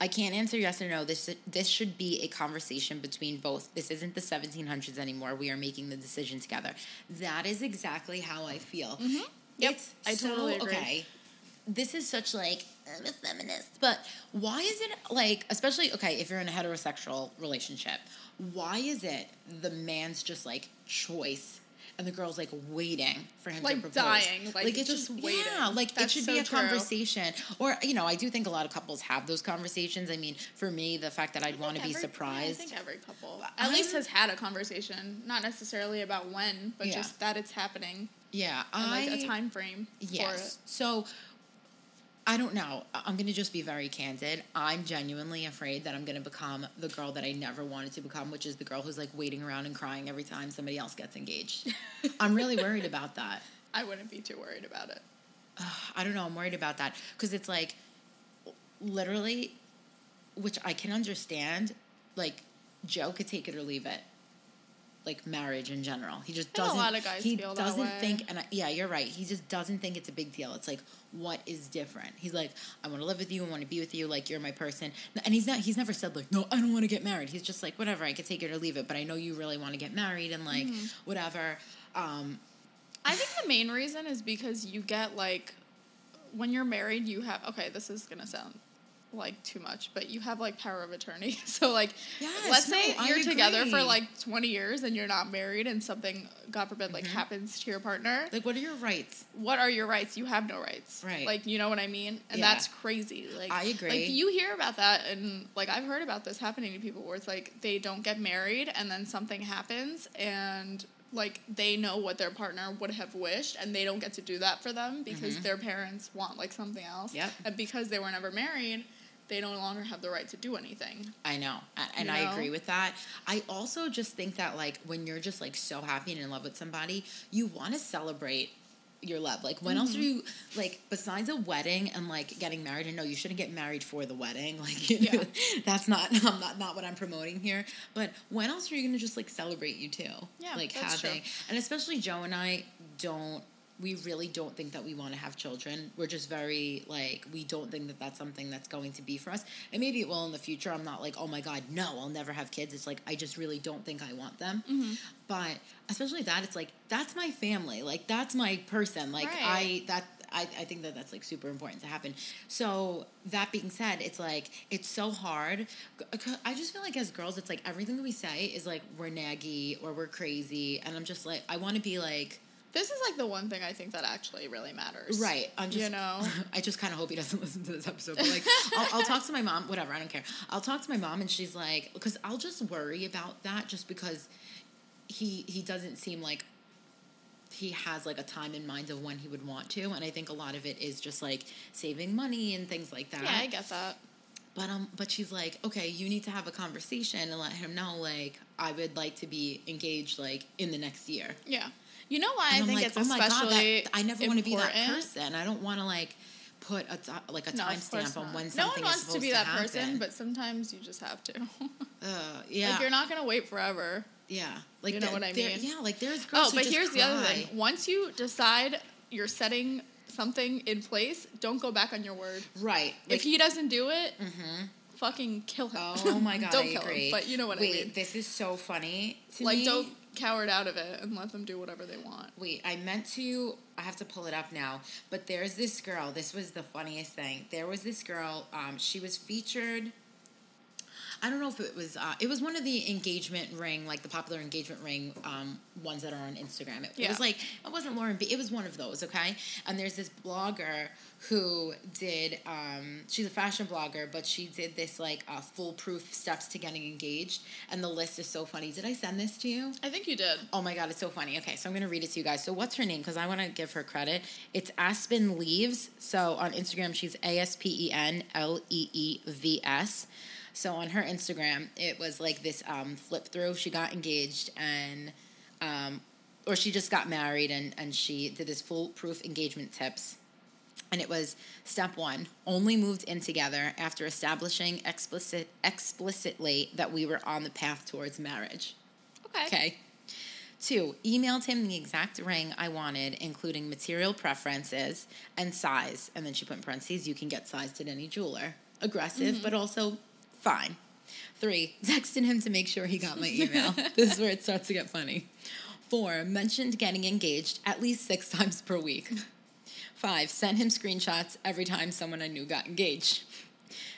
Speaker 1: "I can't answer yes or no. This this should be a conversation between both. This isn't the 1700s anymore. We are making the decision together." That is exactly how I feel.
Speaker 2: Mm-hmm. Yep,
Speaker 1: It's
Speaker 2: I
Speaker 1: so-
Speaker 2: totally agree.
Speaker 1: Okay, this is such like I'm a feminist, but why is it like, especially okay, if you're in a heterosexual relationship, why is it the man's just like choice? And the girl's like waiting for him
Speaker 2: Like
Speaker 1: to propose.
Speaker 2: dying, like,
Speaker 1: it's
Speaker 2: just
Speaker 1: Yeah,
Speaker 2: waiting.
Speaker 1: like it should
Speaker 2: so
Speaker 1: be a
Speaker 2: true.
Speaker 1: conversation. Or you know, I do think a lot of couples have those conversations. I mean, for me, the fact that I'd want to be surprised.
Speaker 2: I think every couple at least has had a conversation, not necessarily about when, but
Speaker 1: Yeah.
Speaker 2: just that it's happening
Speaker 1: yeah, I
Speaker 2: like a time frame for
Speaker 1: Yes.
Speaker 2: it.
Speaker 1: So I don't know. I'm going to just be very candid. I'm genuinely afraid that I'm going to become the girl that I never wanted to become, which is the girl who's like waiting around and crying every time somebody else gets engaged. I'm really worried about that.
Speaker 2: I wouldn't be too worried about it.
Speaker 1: I don't know. I'm worried about that because it's like literally, which I can understand. Like Joe could take it or leave it. Like marriage in general, he just
Speaker 2: think a
Speaker 1: doesn't.
Speaker 2: lot of guys
Speaker 1: he
Speaker 2: feel
Speaker 1: doesn't
Speaker 2: way.
Speaker 1: think, and I, yeah, you're right. He just doesn't think it's a big deal. It's like, what is different? He's like, I want to live with you. I want to be with you. Like you're my person. And he's not. He's never said like, no, I don't want to get married. He's just like, whatever. I could take it or leave it. But I know you really want to get married and like
Speaker 2: Mm-hmm.
Speaker 1: whatever. Um,
Speaker 2: I think the main reason is because you get like when you're married, you have okay. This is gonna sound like too much, but you have like power of attorney. So like,
Speaker 1: Yes,
Speaker 2: let's say
Speaker 1: no, I
Speaker 2: you're together for like 20 years and you're not married, and something, God forbid,
Speaker 1: Mm-hmm.
Speaker 2: like happens to your partner.
Speaker 1: like, what are your rights?
Speaker 2: what are your rights? You have no rights.
Speaker 1: Right.
Speaker 2: Like, you know what I mean? And
Speaker 1: Yeah.
Speaker 2: that's crazy. Like,
Speaker 1: I agree.
Speaker 2: Like, you hear about that, and like, I've heard about this happening to people where it's like they don't get married, and then something happens, and like they know what their partner would have wished, and they don't get to do that for them because their parents want like something else.
Speaker 1: Mm-hmm. Yep.
Speaker 2: And because they were never married, they no longer have the right to do anything.
Speaker 1: I know, and
Speaker 2: You
Speaker 1: I agree with that. I also just think that like when you're just like so happy and in love with somebody, you want to celebrate your love. Like when else mm-hmm. are you like besides a wedding and like getting married? And no, you shouldn't get married for the wedding. Like
Speaker 2: Yeah.
Speaker 1: that's not I'm not not what I'm promoting here. But when else are you gonna just like celebrate you too?
Speaker 2: Yeah,
Speaker 1: like
Speaker 2: that's true.
Speaker 1: having and especially Joe and I don't. We really don't think that we want to have children. We're just very like we don't think that that's something that's going to be for us. And maybe it will in the future. I'm not like oh my god no I'll never have kids. It's like I just really don't think I want them.
Speaker 2: Mm-hmm.
Speaker 1: But especially that it's like that's my family. Like that's my person. Like
Speaker 2: Right.
Speaker 1: I that I, I think that that's like super important to happen. So that being said, it's like it's so hard. I just feel like as girls, it's like everything that we say is like we're naggy or we're crazy, and I'm just like I want to be like
Speaker 2: This is like the one thing I think that actually really matters.
Speaker 1: right. I'm just
Speaker 2: You know?
Speaker 1: I just kind of hope he doesn't listen to this episode. But like I'll, I'll talk to my mom. Whatever, I don't care. I'll talk to my mom, and she's like, because I'll just worry about that, just because he he doesn't seem like he has like a time in mind of when he would want to and i think a lot of it is just like saving money and things like that
Speaker 2: Yeah, I get that.
Speaker 1: But um but she's like okay you need to have a conversation and let him know like i would like to be engaged like in the next year
Speaker 2: Yeah. You know why
Speaker 1: and
Speaker 2: I think
Speaker 1: like,
Speaker 2: it's
Speaker 1: oh my god
Speaker 2: especially
Speaker 1: that, i never want to be that person i don't want to like put a like a
Speaker 2: No,
Speaker 1: timestamp on when
Speaker 2: no
Speaker 1: something
Speaker 2: one
Speaker 1: is
Speaker 2: wants to be that person, but sometimes you just have to.
Speaker 1: uh, yeah
Speaker 2: Like you're not gonna wait forever.
Speaker 1: yeah like
Speaker 2: You know what I mean?
Speaker 1: yeah like there's girls
Speaker 2: Oh, but here's the other thing. Once you decide you're setting something in place, don't go back on your word.
Speaker 1: right
Speaker 2: if he doesn't do it,
Speaker 1: Mhm.
Speaker 2: fucking kill him.
Speaker 1: Oh my god,
Speaker 2: don't
Speaker 1: I
Speaker 2: kill
Speaker 1: agree.
Speaker 2: him. But you know what
Speaker 1: Wait,
Speaker 2: I mean.
Speaker 1: this is so funny to
Speaker 2: Like
Speaker 1: me.
Speaker 2: don't coward out of it and let them do whatever they want.
Speaker 1: Wait, I meant to. I have to pull it up now. But there's this girl. This was the funniest thing. There was this girl. Um, she was featured. I don't know if it was. Uh, it was one of the engagement ring, like the popular engagement ring um, ones that are on Instagram. It, it was like it wasn't Lauren B. It was one of those. Okay, and there's this blogger who did. Um, she's a fashion blogger, but she did this like uh, foolproof steps to getting engaged, and the list is so funny. Did I send this to you?
Speaker 2: I think you did.
Speaker 1: Oh my god, it's so funny. Okay, so I'm gonna read it to you guys. So what's her name? Because I want to give her credit. It's Aspen Leaves. So on Instagram, she's A S P E N L E E V S. So on her Instagram, it was like this um, flip through. She got engaged and, um, or she just got married and and she did this foolproof engagement tips. And it was step one: only moved in together after establishing explicit explicitly that we were on the path towards marriage.
Speaker 2: Okay.
Speaker 1: Okay. Two, emailed him the exact ring I wanted, including material preferences and size. And then she put in parentheses, you can get sized at any jeweler. Aggressive, but also fine. Three, texted him to make sure he got my email. this is where it starts to get funny. Four, mentioned getting engaged at least six times per week. Five, sent him screenshots every time someone I knew got engaged.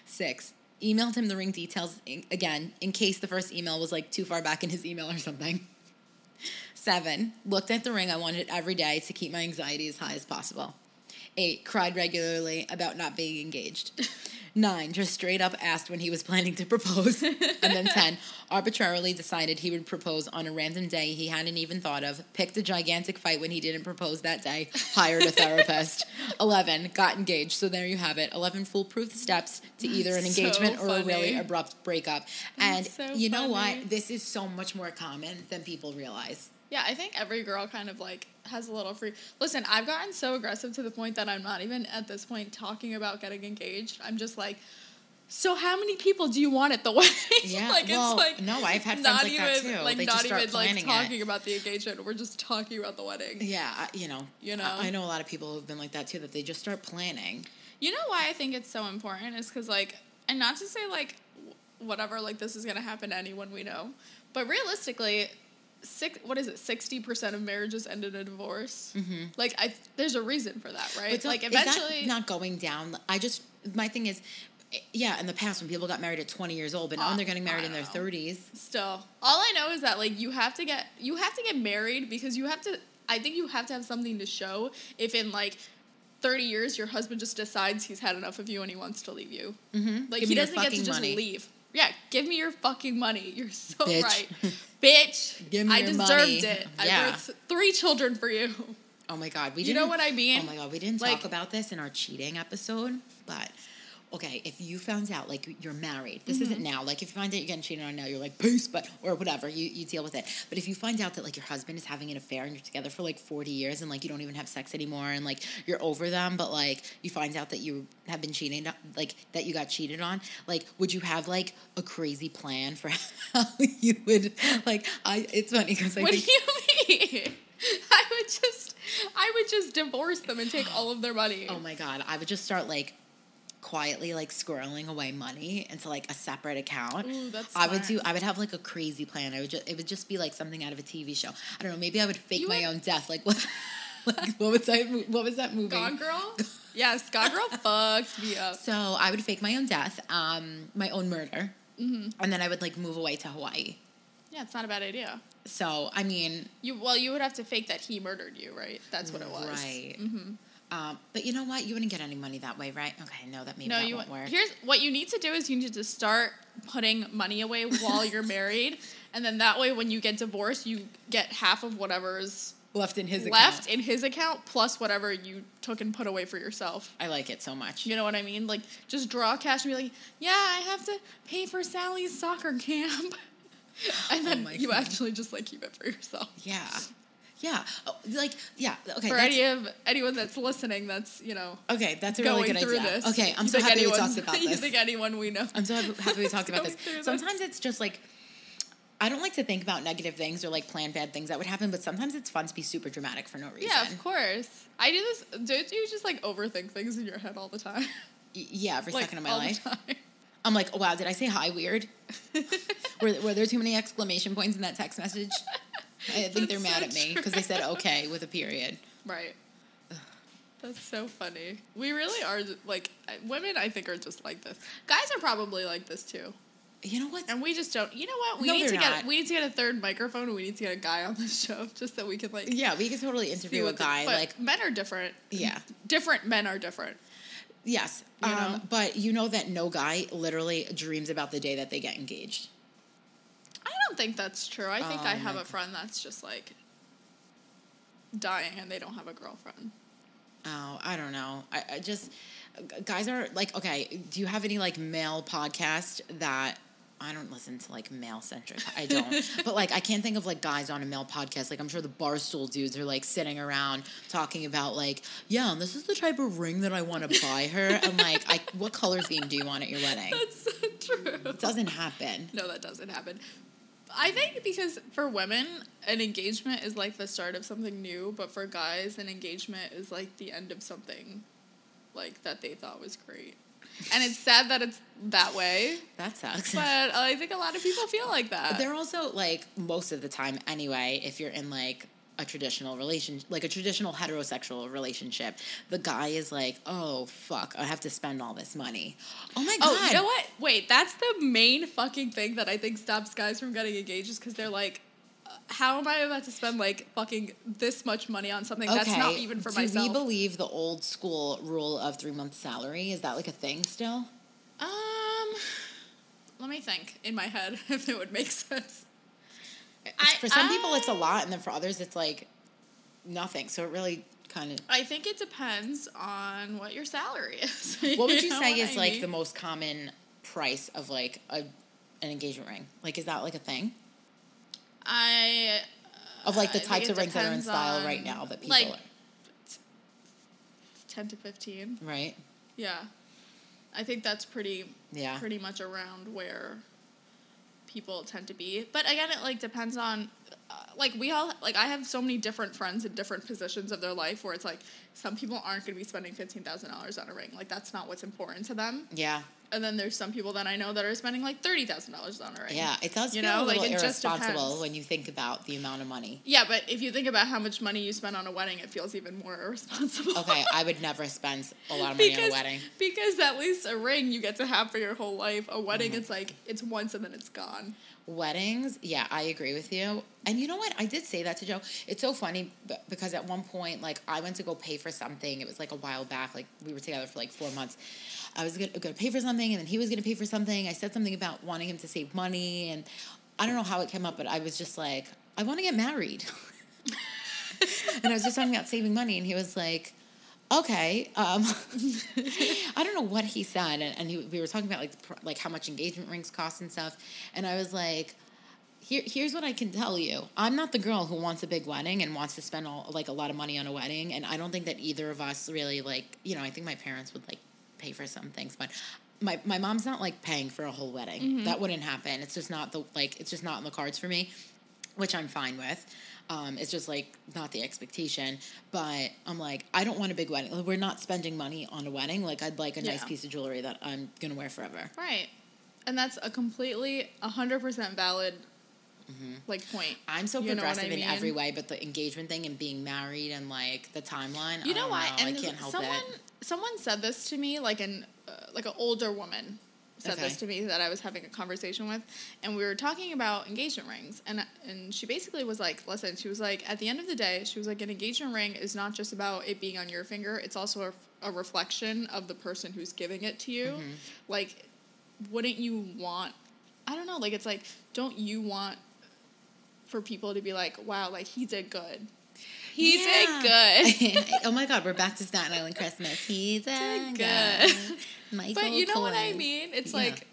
Speaker 1: Six, emailed him the ring details in, again in case the first email was like too far back in his email or something. Seven, looked at the ring I wanted every day to keep my anxiety as high as possible. Eight, cried regularly about not being engaged. Nine, just straight up asked when he was planning to propose. and then 10, arbitrarily decided he would propose on a random day he hadn't even thought of, picked a gigantic fight when he didn't propose that day, hired a therapist. 11, got engaged. So there you have it 11 foolproof steps to either an
Speaker 2: That's so
Speaker 1: engagement or a really abrupt breakup. And
Speaker 2: so
Speaker 1: you know
Speaker 2: funny.
Speaker 1: what? This is so much more common than people realize.
Speaker 2: Yeah, I think every girl kind of like has a little free. Listen, I've gotten so aggressive to the point that I'm not even at this point talking about getting engaged. I'm just like, so how many people do you want at the wedding?
Speaker 1: Yeah,
Speaker 2: like
Speaker 1: well,
Speaker 2: it's like
Speaker 1: no, I've had friends
Speaker 2: not
Speaker 1: like
Speaker 2: even
Speaker 1: that too.
Speaker 2: like
Speaker 1: They
Speaker 2: not
Speaker 1: just start
Speaker 2: even like
Speaker 1: planning it.
Speaker 2: talking about the engagement. We're just talking about the wedding.
Speaker 1: Yeah, I- you know,
Speaker 2: You know?
Speaker 1: I, I know a lot of people who've been like that too. That they just start planning.
Speaker 2: You know why I think it's so important is because like, and not to say like, whatever like this is gonna happen to anyone we know, but realistically, six what is it? Sixty percent of marriages end in a divorce. Mm-hmm. Like I, there's a reason for that, right?
Speaker 1: But
Speaker 2: like
Speaker 1: don't- is that
Speaker 2: eventually,
Speaker 1: not going down. I just my thing is, yeah. In the past, when people got married at twenty years old, but now
Speaker 2: Uh,
Speaker 1: they're getting married in their
Speaker 2: know.
Speaker 1: thirties.
Speaker 2: still all I know is that like you have to get you have to get married because you have to. I think you have to have something to show if in like. 30 years, your husband just decides he's had enough of you and he wants to leave you.
Speaker 1: Mm-hmm.
Speaker 2: Like
Speaker 1: Give
Speaker 2: he doesn't get to just
Speaker 1: money.
Speaker 2: leave. Give me your fucking money. You're so
Speaker 1: Bitch.
Speaker 2: right, bitch.
Speaker 1: Give me
Speaker 2: I
Speaker 1: your
Speaker 2: deserved
Speaker 1: money.
Speaker 2: it.
Speaker 1: Yeah.
Speaker 2: I birthed three children for you.
Speaker 1: Oh my god, we
Speaker 2: You know what I mean?
Speaker 1: Oh my god, we didn't
Speaker 2: Like-
Speaker 1: talk about this in our cheating episode, but okay, if you found out like you're married, this
Speaker 2: Mm-hmm.
Speaker 1: isn't now. Like if you find out you're getting cheated on now, you're like peace, but or whatever, you, you deal with it. But if you find out that like your husband is having an affair and you're together for like forty years and like you don't even have sex anymore and like you're over them, but like you find out that you have been cheating, like that you got cheated on, like would you have like a crazy plan for how you would like? I it's funny because I
Speaker 2: What do you mean? I would just, I would just divorce them and take all of their money.
Speaker 1: Oh my god, I would just start like quietly like squirreling away money into like a separate account.
Speaker 2: Ooh, that's
Speaker 1: I would
Speaker 2: smart.
Speaker 1: do I would have like a crazy plan. I would just it would just be like something out of a TV show. I don't know, maybe I would fake
Speaker 2: You
Speaker 1: my
Speaker 2: would-
Speaker 1: own death. Like what like what was that what was that movie?
Speaker 2: Gone Girl? yes, Gone Girl fucked me up.
Speaker 1: So I would fake my own death, um, my own murder.
Speaker 2: Mm-hmm.
Speaker 1: And then I would like move away to Hawaii.
Speaker 2: Yeah, it's not a bad idea.
Speaker 1: So I mean,
Speaker 2: You well, you would have to fake that he murdered you, right? That's what it was.
Speaker 1: Right. Um, but you know what? You wouldn't get any money that way, right? Okay, no, that maybe
Speaker 2: No,
Speaker 1: that
Speaker 2: you.
Speaker 1: won't work.
Speaker 2: Here's what you need to do is you need to start putting money away while you're married, and then that way, when you get divorced, you get half of whatever's
Speaker 1: left in his
Speaker 2: left
Speaker 1: account.
Speaker 2: in his account plus whatever you took and put away for yourself.
Speaker 1: I like it so much.
Speaker 2: You know what I mean? Like just draw cash and be like, yeah, I have to pay for Sally's soccer camp, and then
Speaker 1: Oh
Speaker 2: you
Speaker 1: God.
Speaker 2: actually just like keep it for yourself.
Speaker 1: Yeah. Yeah. Oh, like, yeah. Okay.
Speaker 2: for any of anyone that's listening, that's you know
Speaker 1: okay, that's a really good idea.
Speaker 2: this.
Speaker 1: Okay, I'm
Speaker 2: You
Speaker 1: so happy we talked about
Speaker 2: You
Speaker 1: this.
Speaker 2: think anyone we know?
Speaker 1: I'm so happy we talked about this.
Speaker 2: through this.
Speaker 1: Sometimes it's just like, I don't like to think about negative things or like plan bad things that would happen, but sometimes it's fun to be super dramatic for no reason.
Speaker 2: Yeah, of course. I do this. Don't you just like overthink things in your head all the time?
Speaker 1: Yeah, every
Speaker 2: like,
Speaker 1: second of my life. I'm like, oh, wow, did I say hi weird? were, were there too many exclamation points in that text message? I think they're
Speaker 2: That's
Speaker 1: mad
Speaker 2: so
Speaker 1: at me because they said okay with a period.
Speaker 2: Right. That's so funny. We really are like women. I think are just like this. Guys are probably like this too,
Speaker 1: You know what?
Speaker 2: and we just don't. You know what? We
Speaker 1: No,
Speaker 2: need to
Speaker 1: they're
Speaker 2: get.
Speaker 1: not.
Speaker 2: We need to get a third microphone. and We need to get a guy on the show just so we can like.
Speaker 1: Yeah, we could totally interview a
Speaker 2: the-
Speaker 1: guy. like,
Speaker 2: men are different.
Speaker 1: Yeah.
Speaker 2: Different men are different.
Speaker 1: yes,
Speaker 2: You
Speaker 1: um,
Speaker 2: know?
Speaker 1: but you know that no guy literally dreams about the day that they get engaged.
Speaker 2: I don't think that's true. I think
Speaker 1: Oh
Speaker 2: I have a friend that's just like dying and they don't have a girlfriend.
Speaker 1: Oh, I don't know. I, I just guys are like, okay. Do you have any like male podcast that I don't listen to like male centric? I don't. but like, I can't think of like guys on a male podcast. Like, I'm sure the barstool dudes are like sitting around talking about like, yeah, and this is the type of ring that I want to buy her. I'm like, I, what color theme do you want at your wedding?
Speaker 2: That's so true.
Speaker 1: It doesn't happen.
Speaker 2: No, that doesn't happen. I think because for women, an engagement is like the start of something new, but for guys, an engagement is like the end of something like that they thought was great. And it's sad that it's that way,
Speaker 1: That sucks.
Speaker 2: but I think a lot of people feel like that.
Speaker 1: They're also like most of the time anyway, if you're in like a traditional relation like a traditional heterosexual relationship, the guy is like, Oh fuck, I have to spend all this money. Oh my god.
Speaker 2: Oh, you know what? Wait, that's the main fucking thing that I think stops guys from getting engaged is because they're like, uh, how am I about to spend like fucking this much money on something that's not even for
Speaker 1: Do
Speaker 2: myself?
Speaker 1: Do we believe the old school rule of three months salary? Is that like a thing still?
Speaker 2: um, let me think in my head if it would make sense. I-
Speaker 1: for some people it's a lot and then for others it's like nothing. So it really kind of
Speaker 2: I think it depends on what your salary is.
Speaker 1: What would you
Speaker 2: know
Speaker 1: say is
Speaker 2: I
Speaker 1: like
Speaker 2: mean?
Speaker 1: the most common price of like a an engagement ring? Like is that like a thing?
Speaker 2: I
Speaker 1: Of like the types of rings that are in style
Speaker 2: on,
Speaker 1: right now that people
Speaker 2: like,
Speaker 1: are,
Speaker 2: ten to fifteen.
Speaker 1: right?
Speaker 2: Yeah, I think that's pretty
Speaker 1: Yeah.
Speaker 2: pretty much around where people tend to be. But again, it like depends on uh, like we all like I have so many different friends in different positions of their life where it's like some people aren't going to be spending fifteen thousand dollars on a ring. Like that's not what's important to them.
Speaker 1: Yeah.
Speaker 2: And then there's some people that I know that are spending like thirty thousand dollars on a ring.
Speaker 1: Yeah, it does
Speaker 2: You
Speaker 1: feel
Speaker 2: know,
Speaker 1: a
Speaker 2: like, it just
Speaker 1: irresponsible
Speaker 2: depends.
Speaker 1: when you think about the amount of money.
Speaker 2: Yeah, but if you think about how much money you spend on a wedding, it feels even more irresponsible.
Speaker 1: Okay, I would never spend a lot of money
Speaker 2: because,
Speaker 1: on a wedding.
Speaker 2: Because at least a ring you get to have for your whole life. A wedding,
Speaker 1: Mm-hmm.
Speaker 2: it's like it's once and then it's gone.
Speaker 1: Weddings, yeah, I agree with you. And you know what? I did say that to Joe. It's so funny because at one point, like, I went to go pay for something. It was like a while back. Like, we were together for like four months. I was going to pay for something, and then he was going to pay for something. I said something about wanting him to save money, and I don't know how it came up, but I was just like, I want to get married. and I was just talking about saving money, and he was like, okay. Um, I don't know what he said, and, and he, we were talking about like like how much engagement rings cost and stuff, and I was like. Here, here's what I can tell you. I'm not the girl who wants a big wedding and wants to spend all, like a lot of money on a wedding, and I don't think that either of us really like. You know, I think my parents would like pay for some things, but my my mom's not like paying for a whole wedding. That wouldn't happen. It's just not the like. It's just not in the cards for me, which I'm fine with. Um, it's just like not the expectation, but I'm like I don't want a big wedding. Like, we're not spending money on a wedding. Like I'd like a nice
Speaker 2: Yeah.
Speaker 1: piece of jewelry that I'm gonna wear forever.
Speaker 2: Right. And that's a completely 100% valid like point.
Speaker 1: I'm so
Speaker 2: You what I
Speaker 1: progressive in every way, but the engagement thing and being married and like the timeline.
Speaker 2: You
Speaker 1: I
Speaker 2: know
Speaker 1: don't
Speaker 2: why?
Speaker 1: Know.
Speaker 2: And
Speaker 1: I can't help
Speaker 2: someone
Speaker 1: it.
Speaker 2: someone said this to me like an uh, like an older woman said this to me that I was having a conversation with and we were talking about engagement rings and and she basically was like listen she was like at the end of the day she was like an engagement ring is not just about it being on your finger it's also a, a reflection of the person who's giving it to you.
Speaker 1: Mm-hmm.
Speaker 2: like wouldn't you want I don't know like it's like don't you want for people to be like wow like he did good he
Speaker 1: Yeah.
Speaker 2: did good
Speaker 1: oh my god, we're back to Staten Island Christmas. He's a
Speaker 2: Did
Speaker 1: good. Michael
Speaker 2: But you know what I mean? It's
Speaker 1: Yeah.
Speaker 2: like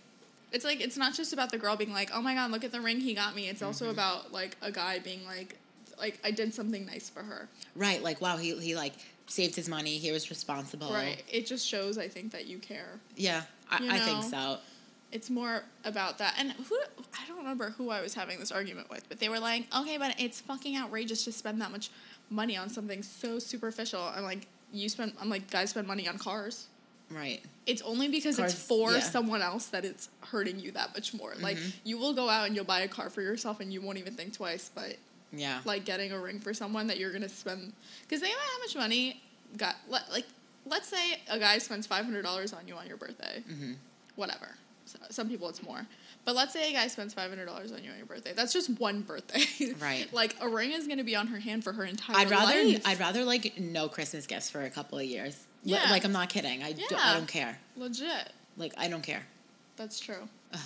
Speaker 2: it's like it's not just about the girl being like, "Oh my god, look at the ring he got me." It's
Speaker 1: Mm-hmm.
Speaker 2: also about like a guy being like like I did something nice for her.
Speaker 1: Right, like wow, he he like saved his money. He was responsible.
Speaker 2: Right. It just shows I think that you care.
Speaker 1: Yeah, I,
Speaker 2: You
Speaker 1: I think so.
Speaker 2: It's more about that. And who I don't remember who I was having this argument with, but they were like, "Okay, but it's fucking outrageous to spend that much money on something so superficial." I'm like, "You spend I'm like, guys spend money on cars."
Speaker 1: Right.
Speaker 2: It's only because
Speaker 1: Cars,
Speaker 2: it's for
Speaker 1: yeah.
Speaker 2: someone else that it's hurting you that much more. Like
Speaker 1: Mm-hmm.
Speaker 2: you will go out and you'll buy a car for yourself and you won't even think twice. But
Speaker 1: Yeah.
Speaker 2: like getting a ring for someone that you're gonna spend because think about how much money got le- like let's say a guy spends five hundred dollars on you on your birthday,
Speaker 1: Mhm.
Speaker 2: whatever. So, some people it's more, but let's say a guy spends five hundred dollars on you on your birthday. That's just one birthday,
Speaker 1: Right.
Speaker 2: like a ring is gonna be on her hand for her entire
Speaker 1: I'd rather
Speaker 2: life.
Speaker 1: I'd rather like no Christmas gifts for a couple of years.
Speaker 2: Yeah.
Speaker 1: Like I'm not kidding. I, do, I
Speaker 2: Yeah.
Speaker 1: don't care.
Speaker 2: legit.
Speaker 1: Like I don't care.
Speaker 2: That's true.
Speaker 1: Ugh.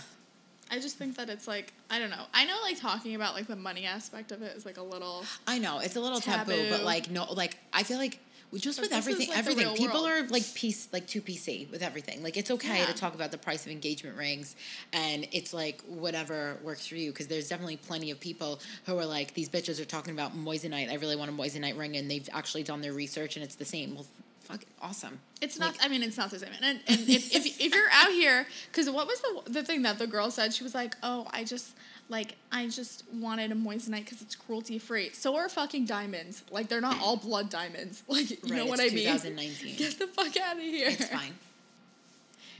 Speaker 2: I just think that it's like I don't know. I know like talking about like the money aspect of it is like a little
Speaker 1: I know it's a little taboo, but like no, like I feel like just
Speaker 2: But
Speaker 1: with everything,
Speaker 2: like,
Speaker 1: everything people
Speaker 2: world.
Speaker 1: are like piece like too PC with everything. Like it's okay
Speaker 2: Yeah.
Speaker 1: to talk about the price of engagement rings, and it's like whatever works for you. Because there's definitely plenty of people who are like these bitches are talking about moissanite. I really want a moissanite ring, and they've actually done their research, and it's the same. Well, fuck, awesome.
Speaker 2: It's not. I mean, it's not the same. And, and if, if if you're out here, because what was the the thing that the girl said? She was like, "Oh, I just like I just wanted a moissanite because it's cruelty free." So are fucking diamonds. Like they're not all blood diamonds. Like you know what I mean?
Speaker 1: 2019.
Speaker 2: Get the fuck out of here.
Speaker 1: It's fine.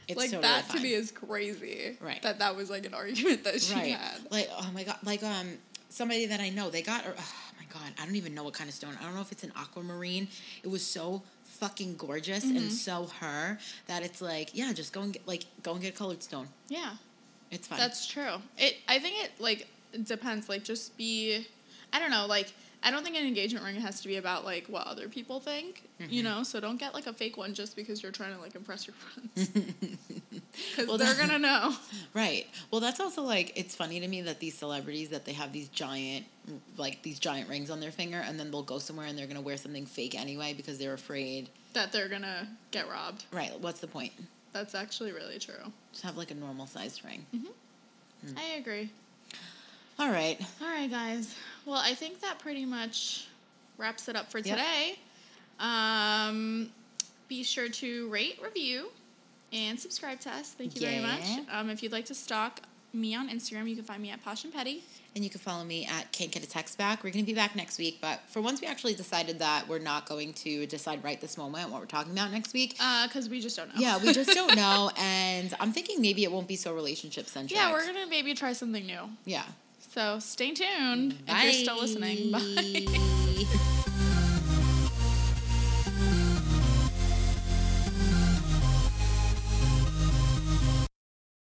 Speaker 1: It's
Speaker 2: like
Speaker 1: totally
Speaker 2: that
Speaker 1: fine.
Speaker 2: to me is crazy.
Speaker 1: Right.
Speaker 2: That that was like an argument that she
Speaker 1: right.
Speaker 2: had.
Speaker 1: Like oh my god, like um somebody that I know, they got oh my god, I don't even know what kind of stone. I don't know if it's an aquamarine. It was so fucking gorgeous
Speaker 2: Mm-hmm.
Speaker 1: and so her that it's like yeah, just go and get like go and get a colored stone.
Speaker 2: Yeah.
Speaker 1: It's fine.
Speaker 2: That's true. It. I think it like it depends. Like just be. I don't know. Like I don't think an engagement ring has to be about like what other people think.
Speaker 1: Mm-hmm.
Speaker 2: You know. So don't get like a fake one just because you're trying to like impress your friends. Because
Speaker 1: Well,
Speaker 2: they're
Speaker 1: that-
Speaker 2: gonna know.
Speaker 1: right. Well, that's also like it's funny to me that these celebrities that they have these giant like these giant rings on their finger and then they'll go somewhere and they're to wear something fake anyway because they're afraid.
Speaker 2: that they're gonna get robbed.
Speaker 1: Right. What's the point?
Speaker 2: That's actually really true.
Speaker 1: Just have like a normal sized ring. Mm.
Speaker 2: I agree.
Speaker 1: All right.
Speaker 2: All right, guys. Well, I think that pretty much wraps it up for
Speaker 1: Yep.
Speaker 2: today. Um, be sure to rate, review, and subscribe to us. Thank you very much. Um, if you'd like to stalk me on Instagram, you can find me at Posh and Petty.
Speaker 1: And you can follow me at Can't Get a Text Back. We're going to be back next week, but for once we actually decided that we're not going to decide right this moment what we're talking about next week.
Speaker 2: Uh, because we just don't know.
Speaker 1: Yeah, we just don't know, and I'm thinking maybe it won't be so relationship centric.
Speaker 2: yeah, we're gonna maybe try something new.
Speaker 1: yeah.
Speaker 2: So stay tuned if you're still listening. Bye.
Speaker 1: Bye.